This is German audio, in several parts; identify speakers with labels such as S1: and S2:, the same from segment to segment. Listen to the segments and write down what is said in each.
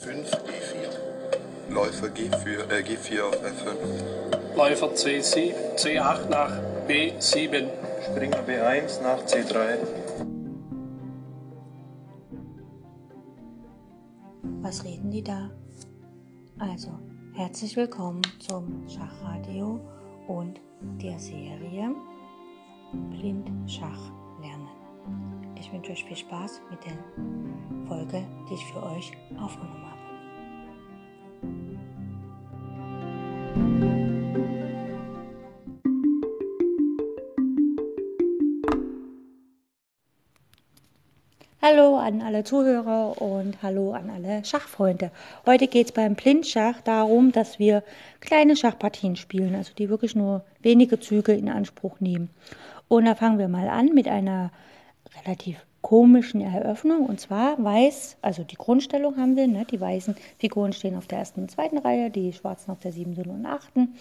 S1: 5 E4. Läufer G4, äh, G4 auf F5.
S2: Läufer C7, C8 nach B7.
S3: Springer B1 nach C3.
S4: Was reden die da? Also, herzlich willkommen zum Schachradio und der Serie Blind Schach lernen. Ich wünsche euch viel Spaß mit der Folge, die ich für euch aufgenommen habe. Hallo an alle Zuhörer und hallo an alle Schachfreunde. Heute geht es beim Blindschach darum, dass wir kleine Schachpartien spielen, also die wirklich nur wenige Züge in Anspruch nehmen. Und da fangen wir mal an mit einer relativ komischen Eröffnung. Und zwar weiß, also die Grundstellung haben wir, ne? die weißen Figuren stehen auf der ersten und zweiten Reihe, die schwarzen auf der siebten und achten.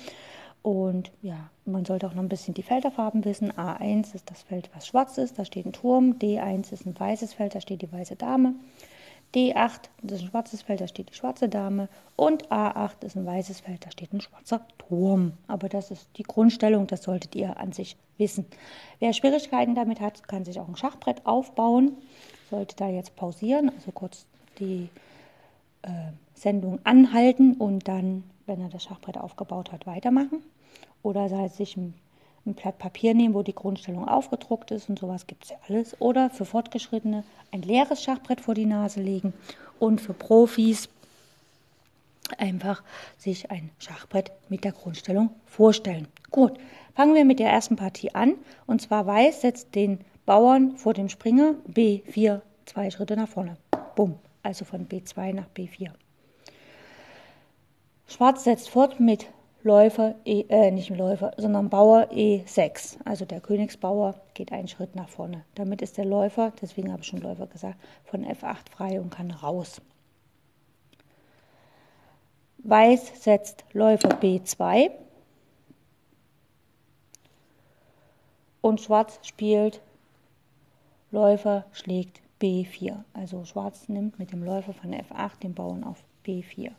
S4: Und ja, man sollte auch noch ein bisschen die Felderfarben wissen. A1 ist das Feld, was schwarz ist, da steht ein Turm. D1 ist ein weißes Feld, da steht die weiße Dame. D8 das ist ein schwarzes Feld, da steht die schwarze Dame. Und A8 ist ein weißes Feld, da steht ein schwarzer Turm. Aber das ist die Grundstellung, das solltet ihr an sich wissen. Wer Schwierigkeiten damit hat, kann sich auch ein Schachbrett aufbauen. Sollte da jetzt pausieren, also kurz die äh, Sendung anhalten und dann, wenn er das Schachbrett aufgebaut hat, weitermachen. Oder es sich ein, ein Blatt Papier nehmen, wo die Grundstellung aufgedruckt ist und sowas gibt es ja alles. Oder für Fortgeschrittene ein leeres Schachbrett vor die Nase legen und für Profis einfach sich ein Schachbrett mit der Grundstellung vorstellen. Gut, fangen wir mit der ersten Partie an. Und zwar Weiß setzt den Bauern vor dem Springer B4 zwei Schritte nach vorne. Bumm, also von B2 nach B4. Schwarz setzt fort mit Läufer, e, äh, nicht Läufer, sondern Bauer E6. Also der Königsbauer geht einen Schritt nach vorne. Damit ist der Läufer, deswegen habe ich schon Läufer gesagt, von F8 frei und kann raus. Weiß setzt Läufer B2 und Schwarz spielt Läufer schlägt B4. Also Schwarz nimmt mit dem Läufer von F8 den Bauern auf B4.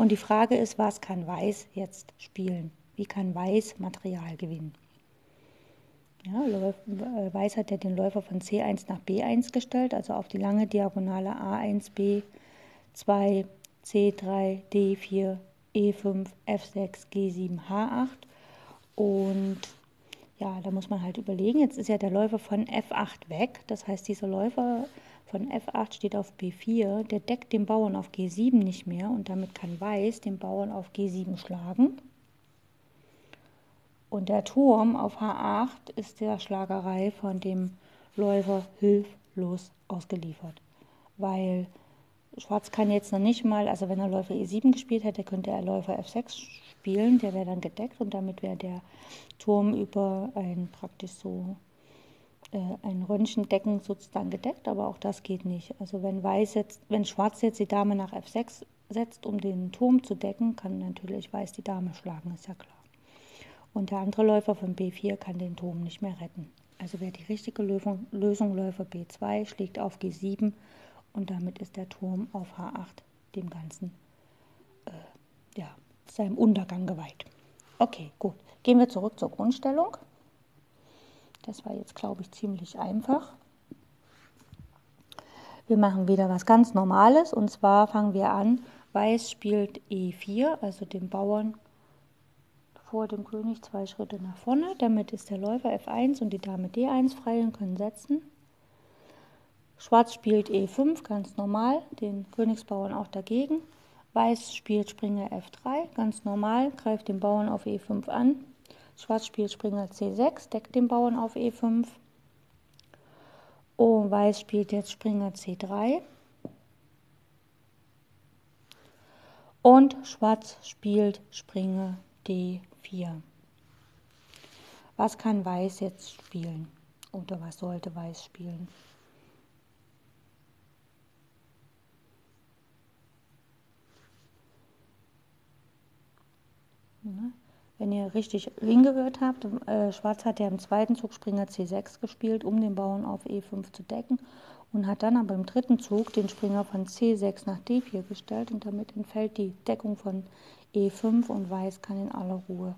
S4: Und die Frage ist, was kann Weiß jetzt spielen? Wie kann Weiß Material gewinnen? Ja, äh, Weiß hat ja den Läufer von C1 nach B1 gestellt, also auf die lange Diagonale A1, B2, C3, D4, E5, F6, G7, H8. Und ja, da muss man halt überlegen, jetzt ist ja der Läufer von F8 weg. Das heißt, dieser Läufer von F8 steht auf B4, der deckt den Bauern auf G7 nicht mehr und damit kann Weiß den Bauern auf G7 schlagen. Und der Turm auf H8 ist der Schlagerei von dem Läufer hilflos ausgeliefert, weil Schwarz kann jetzt noch nicht mal, also wenn er Läufer E7 gespielt hätte, könnte er Läufer F6 spielen, der wäre dann gedeckt und damit wäre der Turm über ein praktisch so ein Röntgendecken sozusagen gedeckt, aber auch das geht nicht. Also wenn Weiß jetzt, wenn Schwarz jetzt die Dame nach F6 setzt, um den Turm zu decken, kann natürlich Weiß die Dame schlagen, ist ja klar. Und der andere Läufer von B4 kann den Turm nicht mehr retten. Also wäre die richtige Lösung, Lösung Läufer B2, schlägt auf G7 und damit ist der Turm auf H8 dem Ganzen, äh, ja, seinem Untergang geweiht. Okay, gut. Gehen wir zurück zur Grundstellung. Das war jetzt, glaube ich, ziemlich einfach. Wir machen wieder was ganz Normales und zwar fangen wir an. Weiß spielt E4, also den Bauern vor dem König zwei Schritte nach vorne. Damit ist der Läufer F1 und die Dame D1 frei und können setzen. Schwarz spielt E5, ganz normal, den Königsbauern auch dagegen. Weiß spielt Springer F3, ganz normal, greift den Bauern auf E5 an. Schwarz spielt Springer C6, deckt den Bauern auf E5. Und Weiß spielt jetzt Springer C3. Und Schwarz spielt Springer D4. Was kann Weiß jetzt spielen? Oder was sollte Weiß spielen? Wenn ihr richtig hingehört habt, äh, Schwarz hat ja im zweiten Zug Springer C6 gespielt, um den Bauern auf E5 zu decken und hat dann aber im dritten Zug den Springer von C6 nach D4 gestellt und damit entfällt die Deckung von E5 und Weiß kann in aller Ruhe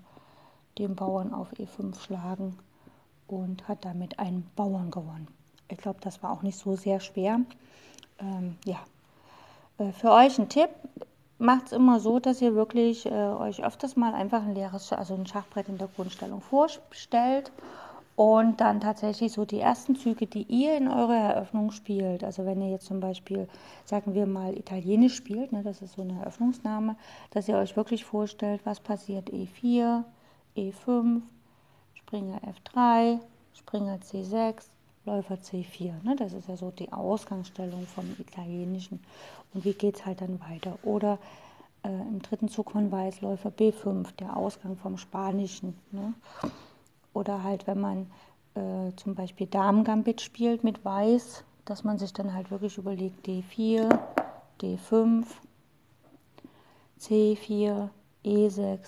S4: den Bauern auf E5 schlagen und hat damit einen Bauern gewonnen. Ich glaube, das war auch nicht so sehr schwer. Ähm, ja, äh, für euch ein Tipp. Macht es immer so, dass ihr wirklich äh, euch öfters mal einfach ein leeres, also ein Schachbrett in der Grundstellung vorstellt und dann tatsächlich so die ersten Züge, die ihr in eurer Eröffnung spielt, also wenn ihr jetzt zum Beispiel, sagen wir mal, Italienisch spielt, ne, das ist so eine Eröffnungsname, dass ihr euch wirklich vorstellt, was passiert E4, E5, Springer F3, Springer C6, Läufer C4. Ne? Das ist ja so die Ausgangsstellung vom Italienischen. Und wie geht es halt dann weiter? Oder äh, im dritten Zug von Weiß Läufer B5, der Ausgang vom Spanischen. Ne? Oder halt, wenn man äh, zum Beispiel Damen-Gambit spielt mit Weiß, dass man sich dann halt wirklich überlegt D4, D5, C4, E6,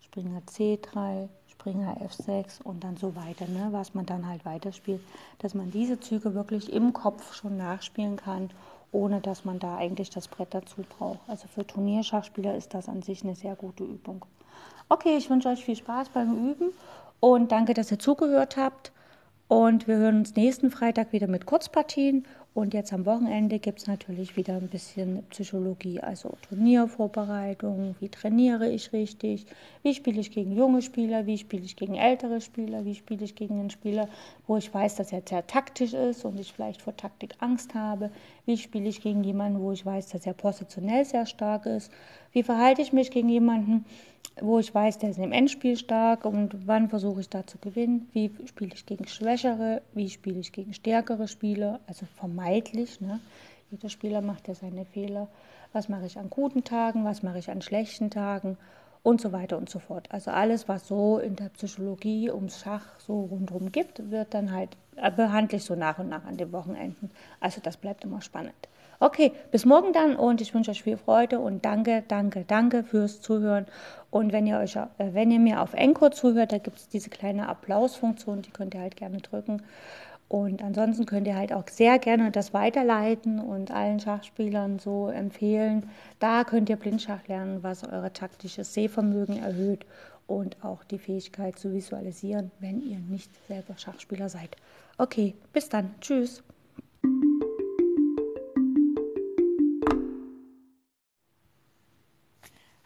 S4: Springer C3, Springer F6 und dann so weiter, ne, was man dann halt weiterspielt, dass man diese Züge wirklich im Kopf schon nachspielen kann, ohne dass man da eigentlich das Brett dazu braucht. Also für Turnierschachspieler ist das an sich eine sehr gute Übung. Okay, ich wünsche euch viel Spaß beim Üben und danke, dass ihr zugehört habt. Und wir hören uns nächsten Freitag wieder mit Kurzpartien und jetzt am Wochenende gibt es natürlich wieder ein bisschen Psychologie, also Turniervorbereitung, wie trainiere ich richtig, wie spiele ich gegen junge Spieler, wie spiele ich gegen ältere Spieler, wie spiele ich gegen einen Spieler, wo ich weiß, dass er sehr taktisch ist und ich vielleicht vor Taktik Angst habe, wie spiele ich gegen jemanden, wo ich weiß, dass er positionell sehr stark ist, wie verhalte ich mich gegen jemanden, wo ich weiß, der ist im Endspiel stark und wann versuche ich da zu gewinnen, wie spiele ich gegen Schwächere, wie spiele ich gegen stärkere Spieler, also vermeidlich. Ne? Jeder Spieler macht ja seine Fehler. Was mache ich an guten Tagen, was mache ich an schlechten Tagen und so weiter und so fort. Also alles, was so in der Psychologie ums Schach so rundherum gibt, wird dann halt behandle ich so nach und nach an den Wochenenden. Also das bleibt immer spannend. Okay, bis morgen dann und ich wünsche euch viel Freude und danke, danke, danke fürs Zuhören. Und wenn ihr euch, äh, wenn ihr mir auf Encore zuhört, da gibt es diese kleine Applausfunktion, die könnt ihr halt gerne drücken. Und ansonsten könnt ihr halt auch sehr gerne das weiterleiten und allen Schachspielern so empfehlen. Da könnt ihr Blindschach lernen, was euer taktisches Sehvermögen erhöht und auch die Fähigkeit zu visualisieren, wenn ihr nicht selber Schachspieler seid. Okay, bis dann. Tschüss.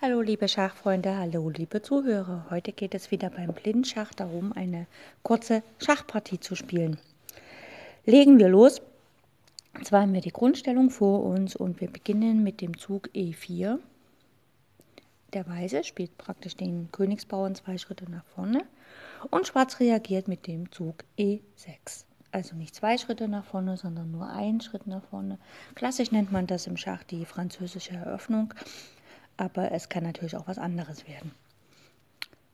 S4: Hallo liebe Schachfreunde, hallo liebe Zuhörer. Heute geht es wieder beim Blindschach darum, eine kurze Schachpartie zu spielen. Legen wir los. Zwar haben wir die Grundstellung vor uns und wir beginnen mit dem Zug E4. Der Weiße spielt praktisch den Königsbauern zwei Schritte nach vorne und Schwarz reagiert mit dem Zug E6. Also nicht zwei Schritte nach vorne, sondern nur einen Schritt nach vorne. Klassisch nennt man das im Schach die französische Eröffnung aber es kann natürlich auch was anderes werden.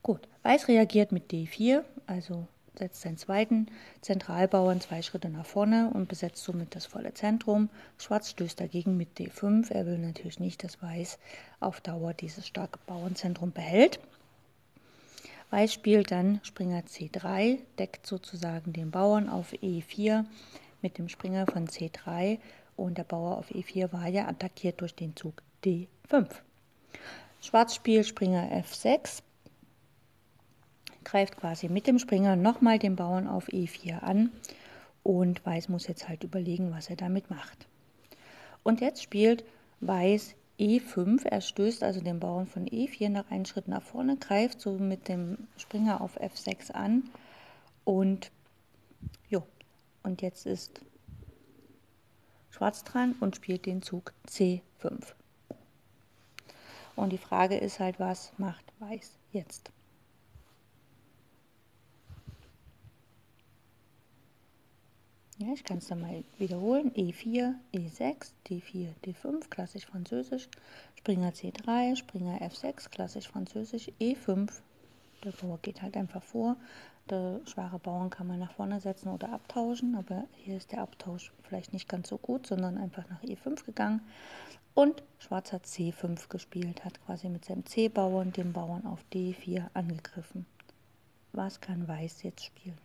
S4: Gut, Weiß reagiert mit D4, also setzt seinen zweiten Zentralbauern zwei Schritte nach vorne und besetzt somit das volle Zentrum. Schwarz stößt dagegen mit D5. Er will natürlich nicht, dass Weiß auf Dauer dieses starke Bauernzentrum behält. Weiß spielt dann Springer C3, deckt sozusagen den Bauern auf E4 mit dem Springer von C3 und der Bauer auf E4 war ja attackiert durch den Zug D5. Schwarz spielt Springer F6, greift quasi mit dem Springer nochmal den Bauern auf E4 an und Weiß muss jetzt halt überlegen, was er damit macht. Und jetzt spielt Weiß E5, er stößt also den Bauern von E4 nach einen Schritt nach vorne, greift so mit dem Springer auf F6 an und jo, und jetzt ist Schwarz dran und spielt den Zug C5. Und die Frage ist halt, was macht Weiß jetzt? Ja, ich kann es dann mal wiederholen. E4, E6, D4, D5, klassisch französisch. Springer C3, Springer F6, klassisch französisch. E5, der Bauer geht halt einfach vor. dachte, schwache Bauern kann man nach vorne setzen oder abtauschen, aber hier ist der Abtausch vielleicht nicht ganz so gut, sondern einfach nach E5 gegangen. Und Schwarz hat C5 gespielt, hat quasi mit seinem C-Bauern den Bauern auf D4 angegriffen. Was kann Weiß jetzt spielen?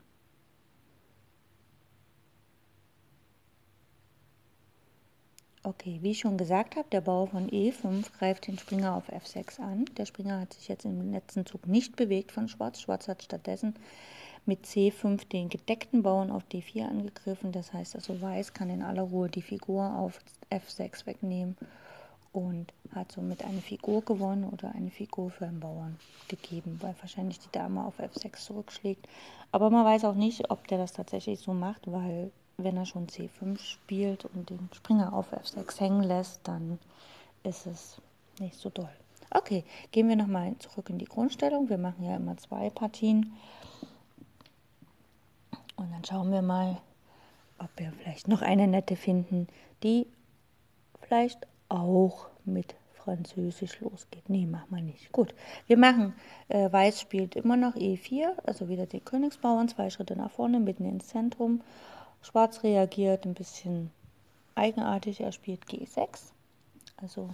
S4: Okay, wie ich schon gesagt habe, der Bauer von E5 greift den Springer auf F6 an. Der Springer hat sich jetzt im letzten Zug nicht bewegt von Schwarz. Schwarz hat stattdessen mit C5 den gedeckten Bauern auf D4 angegriffen. Das heißt also, Weiß kann in aller Ruhe die Figur auf F6 wegnehmen und hat somit eine Figur gewonnen oder eine Figur für einen Bauern gegeben, weil wahrscheinlich die Dame auf F6 zurückschlägt. Aber man weiß auch nicht, ob der das tatsächlich so macht, weil wenn er schon C5 spielt und den Springer auf F6 hängen lässt, dann ist es nicht so doll. Okay, gehen wir nochmal zurück in die Grundstellung. Wir machen ja immer zwei Partien. Und dann schauen wir mal, ob wir vielleicht noch eine nette finden, die vielleicht auch mit Französisch losgeht. Nee, machen wir nicht. Gut, wir machen, äh, Weiß spielt immer noch E4, also wieder den Königsbauern, zwei Schritte nach vorne, mitten ins Zentrum. Schwarz reagiert ein bisschen eigenartig. Er spielt G6, also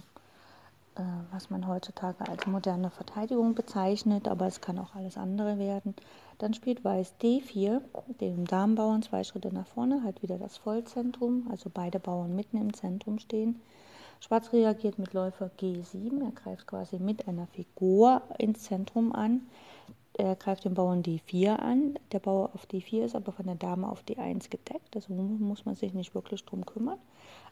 S4: was man heutzutage als moderne Verteidigung bezeichnet, aber es kann auch alles andere werden. Dann spielt Weiß D4, dem Damenbauern zwei Schritte nach vorne, halt wieder das Vollzentrum, also beide Bauern mitten im Zentrum stehen. Schwarz reagiert mit Läufer G7, er greift quasi mit einer Figur ins Zentrum an er greift den Bauern D4 an. Der Bauer auf D4 ist aber von der Dame auf D1 gedeckt, also muss man sich nicht wirklich drum kümmern.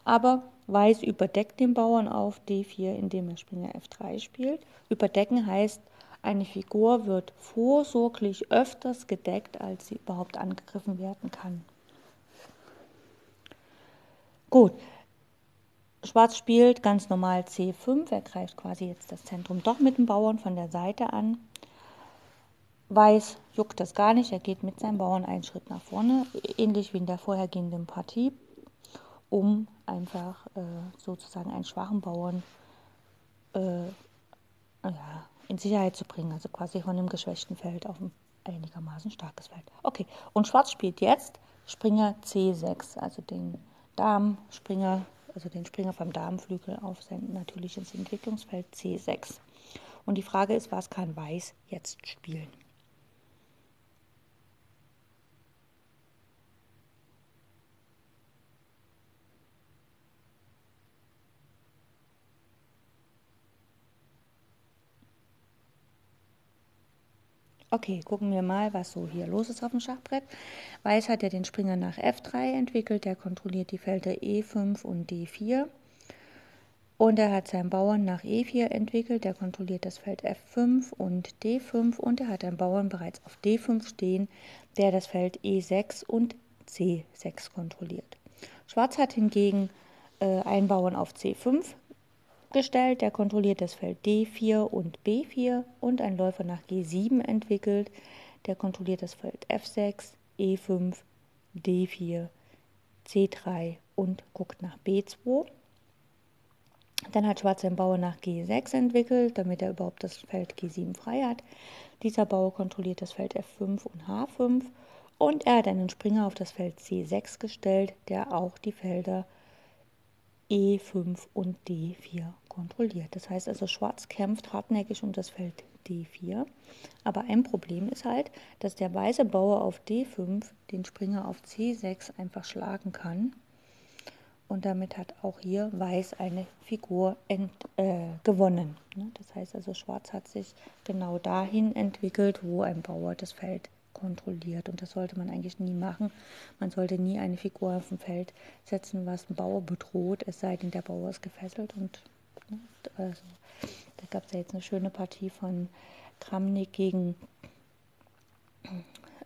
S4: Aber Weiß überdeckt den Bauern auf D4, indem er Springer F3 spielt. Überdecken heißt, eine Figur wird vorsorglich öfters gedeckt, als sie überhaupt angegriffen werden kann. Gut, Schwarz spielt ganz normal C5, er greift quasi jetzt das Zentrum doch mit dem Bauern von der Seite an. Weiß juckt das gar nicht, er geht mit seinem Bauern einen Schritt nach vorne, ähnlich wie in der vorhergehenden Partie, um einfach äh, sozusagen einen schwachen Bauern äh, ja, in Sicherheit zu bringen, also quasi von einem geschwächten Feld auf ein einigermaßen starkes Feld. Okay, und Schwarz spielt jetzt Springer C6, also den Damenspringer, also den Springer vom Damenflügel auf sein natürliches Entwicklungsfeld C6. Und die Frage ist, was kann Weiß jetzt spielen? Okay, gucken wir mal, was so hier los ist auf dem Schachbrett. Weiß hat ja den Springer nach F3 entwickelt, der kontrolliert die Felder E5 und D4. Und er hat seinen Bauern nach E4 entwickelt, der kontrolliert das Feld F5 und D5. Und er hat einen Bauern bereits auf D5 stehen, der das Feld E6 und C6 kontrolliert. Schwarz hat hingegen äh, einen Bauern auf C5 gestellt, der kontrolliert das Feld D4 und B4 und ein Läufer nach G7 entwickelt, der kontrolliert das Feld F6, E5, D4, C3 und guckt nach B2. Dann hat Schwarz einen Bauer nach G6 entwickelt, damit er überhaupt das Feld G7 frei hat. Dieser Bauer kontrolliert das Feld F5 und H5 und er hat einen Springer auf das Feld C6 gestellt, der auch die Felder E5 und D4 kontrolliert. Das heißt also, Schwarz kämpft hartnäckig um das Feld D4. Aber ein Problem ist halt, dass der weiße Bauer auf D5 den Springer auf C6 einfach schlagen kann. Und damit hat auch hier Weiß eine Figur ent, äh, gewonnen. Ne? Das heißt also, Schwarz hat sich genau dahin entwickelt, wo ein Bauer das Feld kontrolliert. Und das sollte man eigentlich nie machen. Man sollte nie eine Figur auf dem Feld setzen, was einen Bauer bedroht, es sei denn, der Bauer ist gefesselt. Und also, da gab es ja jetzt eine schöne Partie von Kramnik gegen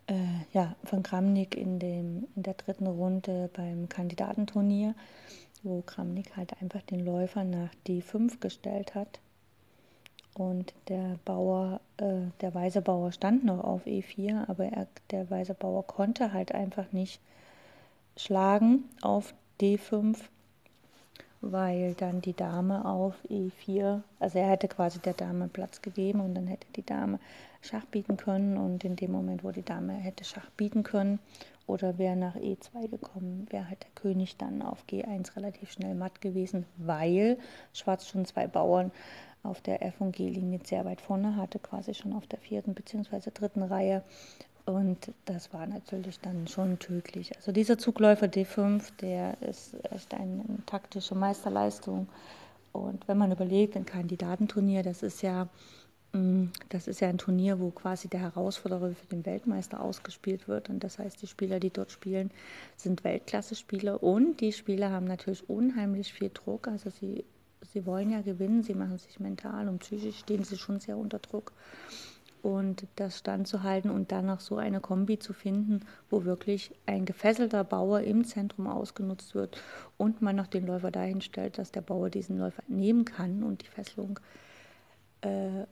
S4: äh, ja, von Kramnik in, dem, in der dritten Runde beim Kandidatenturnier, wo Kramnik halt einfach den Läufer nach D5 gestellt hat. Und der Bauer, äh, der weiße Bauer stand noch auf E4, aber er, der weiße Bauer konnte halt einfach nicht schlagen auf D5, weil dann die Dame auf E4, also er hätte quasi der Dame Platz gegeben und dann hätte die Dame Schach bieten können. Und in dem Moment, wo die Dame hätte Schach bieten können oder wäre nach E2 gekommen, wäre halt der König dann auf G1 relativ schnell matt gewesen, weil Schwarz schon zwei Bauern auf der F- und G-Linie sehr weit vorne hatte, quasi schon auf der vierten bzw. dritten Reihe. Und das war natürlich dann schon tödlich. Also dieser Zugläufer D5, der ist echt eine, eine taktische Meisterleistung. Und wenn man überlegt, ein Kandidatenturnier, das ist ja mm, das ist ja ein Turnier, wo quasi der Herausforderer für den Weltmeister ausgespielt wird. Und das heißt, die Spieler, die dort spielen, sind Weltklasse-Spieler. Und die Spieler haben natürlich unheimlich viel Druck. Also sie, sie wollen ja gewinnen, sie machen sich mental und psychisch stehen sie schon sehr unter Druck und das standzuhalten und dann noch so eine Kombi zu finden, wo wirklich ein gefesselter Bauer im Zentrum ausgenutzt wird und man noch den Läufer dahin stellt, dass der Bauer diesen Läufer nehmen kann und die Fesselung äh,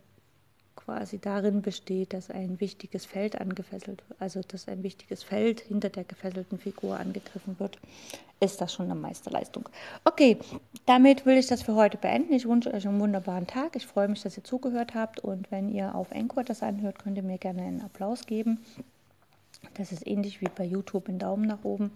S4: quasi darin besteht, dass ein wichtiges Feld angefesselt also dass ein wichtiges Feld hinter der gefesselten Figur angegriffen wird, ist das schon eine Meisterleistung. Okay, damit will ich das für heute beenden. Ich wünsche euch einen wunderbaren Tag. Ich freue mich, dass ihr zugehört habt und wenn ihr auf Encore das anhört, könnt ihr mir gerne einen Applaus geben. Das ist ähnlich wie bei YouTube einen Daumen nach oben.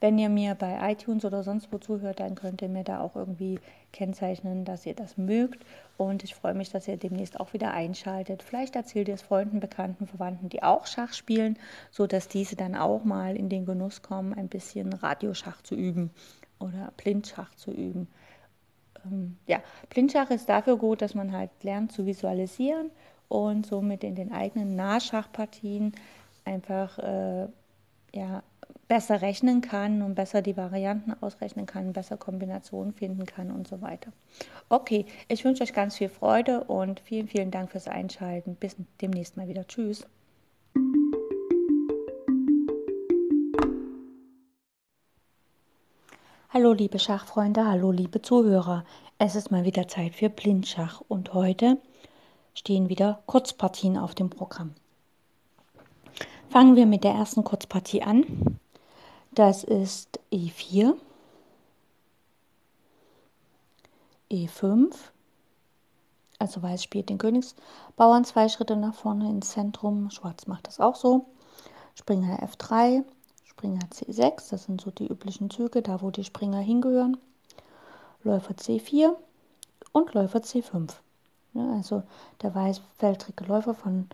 S4: Wenn ihr mir bei iTunes oder sonst wo zuhört, dann könnt ihr mir da auch irgendwie kennzeichnen, dass ihr das mögt. Und ich freue mich, dass ihr demnächst auch wieder einschaltet. Vielleicht erzählt ihr es Freunden, Bekannten, Verwandten, die auch Schach spielen, sodass diese dann auch mal in den Genuss kommen, ein bisschen Radioschach zu üben oder Blindschach zu üben. Ähm, ja, Blindschach ist dafür gut, dass man halt lernt zu visualisieren und somit in den eigenen Nahschachpartien einfach äh, ja, besser rechnen kann und besser die Varianten ausrechnen kann, besser Kombinationen finden kann und so weiter. Okay, ich wünsche euch ganz viel Freude und vielen, vielen Dank fürs Einschalten. Bis demnächst mal wieder. Tschüss. Hallo liebe Schachfreunde, hallo liebe Zuhörer. Es ist mal wieder Zeit für Blindschach und heute stehen wieder Kurzpartien auf dem Programm. Fangen wir mit der ersten Kurzpartie an. Das ist E4, E5, also Weiß spielt den Königsbauern zwei Schritte nach vorne ins Zentrum, Schwarz macht das auch so. Springer F3, Springer C6, das sind so die üblichen Züge, da wo die Springer hingehören. Läufer C4 und Läufer C5. Ja, also der weißfeldrige Läufer von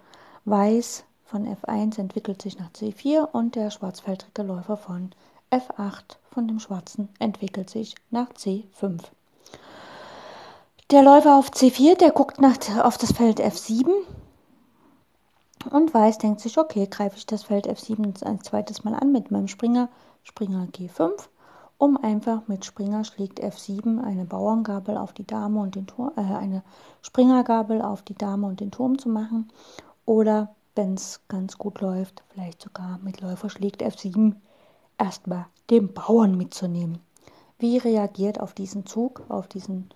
S4: Weiß von F1 entwickelt sich nach C4 und der schwarzfeldrige Läufer von F8 von dem schwarzen entwickelt sich nach C5. Der Läufer auf C4, der guckt nach, auf das Feld F7 und Weiß denkt sich, okay, greife ich das Feld F7 ein zweites Mal an mit meinem Springer, Springer G5, um einfach mit Springer schlägt F7 eine Bauerngabel auf die Dame und den Turm, äh, eine Springergabel auf die Dame und den Turm zu machen. Oder wenn es ganz gut läuft, vielleicht sogar mit Läufer schlägt F7, erstmal den Bauern mitzunehmen. Wie reagiert auf diesen Zug, auf diesen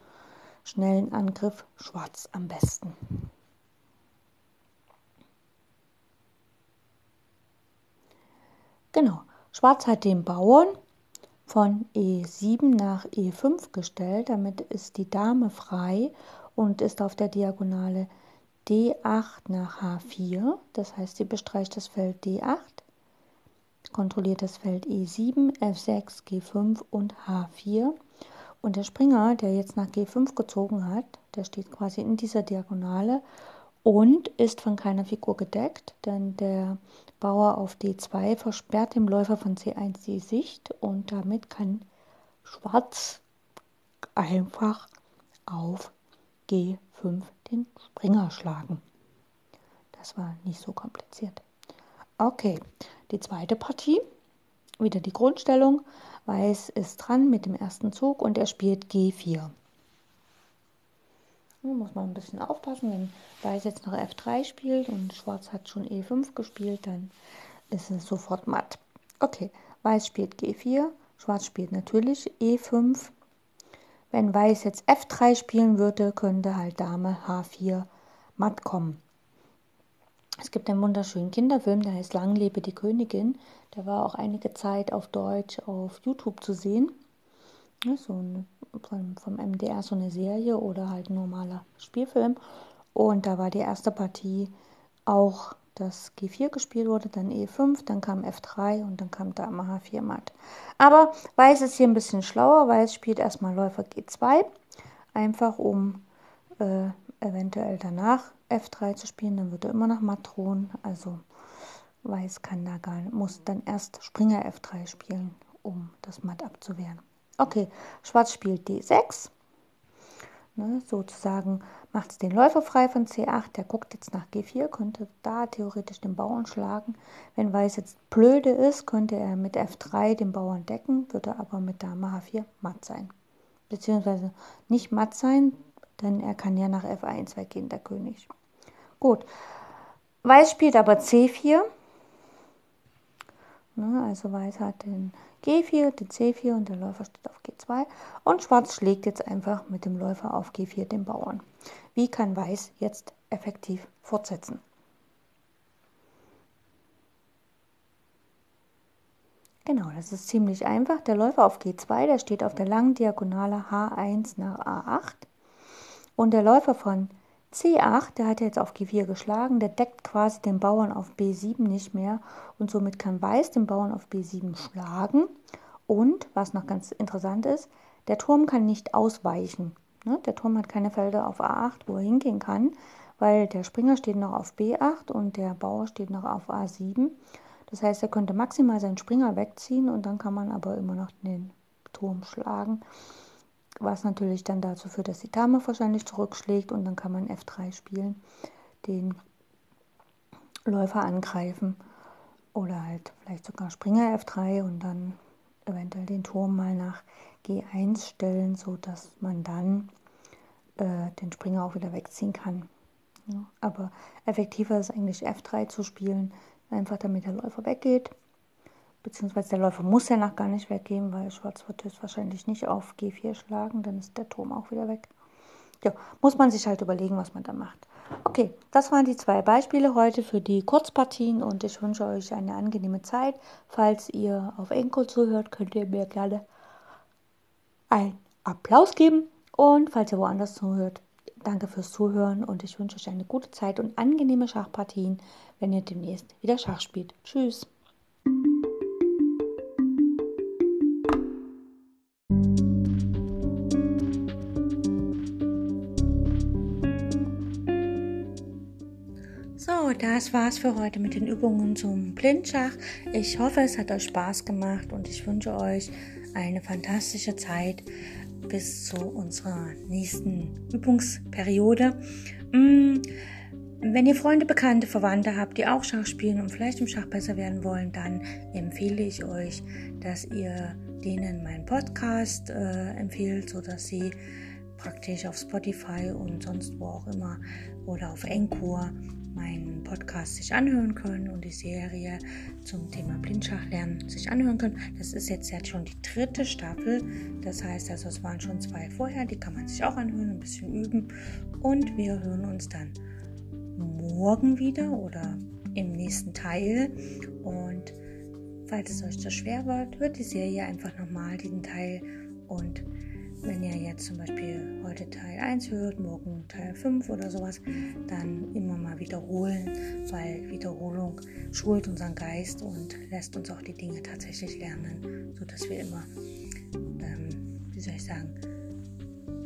S4: schnellen Angriff Schwarz am besten? Genau, Schwarz hat den Bauern von E7 nach E5 gestellt, damit ist die Dame frei und ist auf der Diagonale D8 nach H4, das heißt, sie bestreicht das Feld D8, kontrolliert das Feld E7, F6, G5 und H4. Und der Springer, der jetzt nach G5 gezogen hat, der steht quasi in dieser Diagonale und ist von keiner Figur gedeckt, denn der Bauer auf D2 versperrt dem Läufer von C1 die Sicht und damit kann Schwarz einfach auf G5 den Springer schlagen. Das war nicht so kompliziert. Okay, die zweite Partie. Wieder die Grundstellung. Weiß ist dran mit dem ersten Zug und er spielt G4. Da muss man ein bisschen aufpassen, wenn Weiß jetzt noch F3 spielt und Schwarz hat schon E5 gespielt, dann ist es sofort matt. Okay, Weiß spielt G4, Schwarz spielt natürlich E5 wenn Weiß jetzt F3 spielen würde, könnte halt Dame H4 matt kommen. Es gibt einen wunderschönen Kinderfilm, der heißt Lang lebe die Königin. Der war auch einige Zeit auf Deutsch auf YouTube zu sehen. So eine, vom, vom MDR so eine Serie oder halt ein normaler Spielfilm. Und da war die erste Partie auch das G4 gespielt wurde, dann E5, dann kam F3 und dann kam Dame H4 matt. Aber Weiß ist hier ein bisschen schlauer. Weiß spielt erstmal Läufer G2, einfach um äh, eventuell danach F3 zu spielen. Dann wird er immer noch matt drohen. Also Weiß kann da gar nicht, muss dann erst Springer F3 spielen, um das matt abzuwehren. Okay, Schwarz spielt D6. Ne, sozusagen macht es den Läufer frei von C8. Der guckt jetzt nach G4, könnte da theoretisch den Bauern schlagen. Wenn Weiß jetzt blöde ist, könnte er mit F3 den Bauern decken, würde aber mit Dame H4 matt sein. Beziehungsweise nicht matt sein, denn er kann ja nach F1 weggehen, der König. Gut. Weiß spielt aber C4. Ne, also Weiß hat den G4, den C4 und der Läufer steht auf G2. Und Schwarz schlägt jetzt einfach mit dem Läufer auf G4 den Bauern. Wie kann Weiß jetzt effektiv fortsetzen? Genau, das ist ziemlich einfach. Der Läufer auf G2, der steht auf der langen Diagonale H1 nach A8. Und der Läufer von C8, der hat jetzt auf G4 geschlagen, der deckt quasi den Bauern auf B7 nicht mehr und somit kann Weiß den Bauern auf B7 schlagen. Und was noch ganz interessant ist, der Turm kann nicht ausweichen. Ne? Der Turm hat keine Felder auf A8, wo er hingehen kann, weil der Springer steht noch auf B8 und der Bauer steht noch auf A7. Das heißt, er könnte maximal seinen Springer wegziehen und dann kann man aber immer noch den Turm schlagen was natürlich dann dazu führt, dass die Dame wahrscheinlich zurückschlägt und dann kann man F3 spielen, den Läufer angreifen oder halt vielleicht sogar Springer F3 und dann eventuell den Turm mal nach G1 stellen, sodass man dann äh, den Springer auch wieder wegziehen kann. Ja, aber effektiver ist eigentlich F3 zu spielen, einfach damit der Läufer weggeht beziehungsweise der Läufer muss ja noch gar nicht weggehen, weil Schwarz wird höchstwahrscheinlich nicht auf G4 schlagen, dann ist der Turm auch wieder weg. Ja, muss man sich halt überlegen, was man da macht. Okay, das waren die zwei Beispiele heute für die Kurzpartien und ich wünsche euch eine angenehme Zeit. Falls ihr auf Enkel zuhört, könnt ihr mir gerne einen Applaus geben und falls ihr woanders zuhört, danke fürs Zuhören und ich wünsche euch eine gute Zeit und angenehme Schachpartien, wenn ihr demnächst wieder Schach spielt. Tschüss. Das war's für heute mit den Übungen zum Blindschach. Ich hoffe, es hat euch Spaß gemacht und ich wünsche euch eine fantastische Zeit bis zu unserer nächsten Übungsperiode. Mm, wenn ihr Freunde, Bekannte, Verwandte habt, die auch Schach spielen und vielleicht im Schach besser werden wollen, dann empfehle ich euch, dass ihr denen meinen Podcast äh, empfehlt, sodass sie praktisch auf Spotify und sonst wo auch immer oder auf Encore meinen Podcast sich anhören können und die Serie zum Thema Blindschachlernen sich anhören können. Das ist jetzt, jetzt schon die dritte Staffel. Das heißt also, es waren schon zwei vorher, die kann man sich auch anhören, ein bisschen üben. Und wir hören uns dann morgen wieder oder im nächsten Teil. Und falls es euch zu schwer wird, hört die Serie einfach nochmal diesen Teil und wenn ihr jetzt zum Beispiel heute Teil 1 hört, morgen Teil 5 oder sowas, dann immer mal wiederholen, weil Wiederholung schult unseren Geist und lässt uns auch die Dinge tatsächlich lernen, sodass wir immer, ähm, wie soll ich sagen,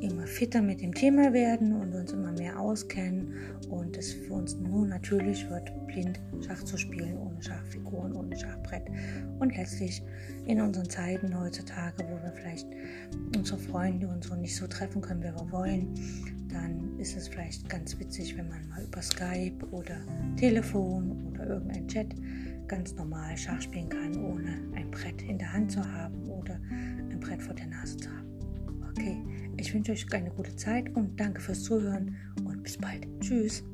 S4: immer fitter mit dem Thema werden und uns immer mehr auskennen und es für uns nur natürlich wird, blind Schach zu spielen, ohne Schachfiguren, ohne Schachbrett. Und letztlich in unseren Zeiten heutzutage, wo wir vielleicht unsere Freunde und so nicht so treffen können, wie wir wollen, dann ist es vielleicht ganz witzig, wenn man mal über Skype oder Telefon oder irgendein Chat ganz normal Schach spielen kann, ohne ein Brett in der Hand zu haben oder ein Brett vor der Nase zu haben. Okay, ich wünsche euch eine gute Zeit und danke fürs Zuhören und bis bald. Tschüss.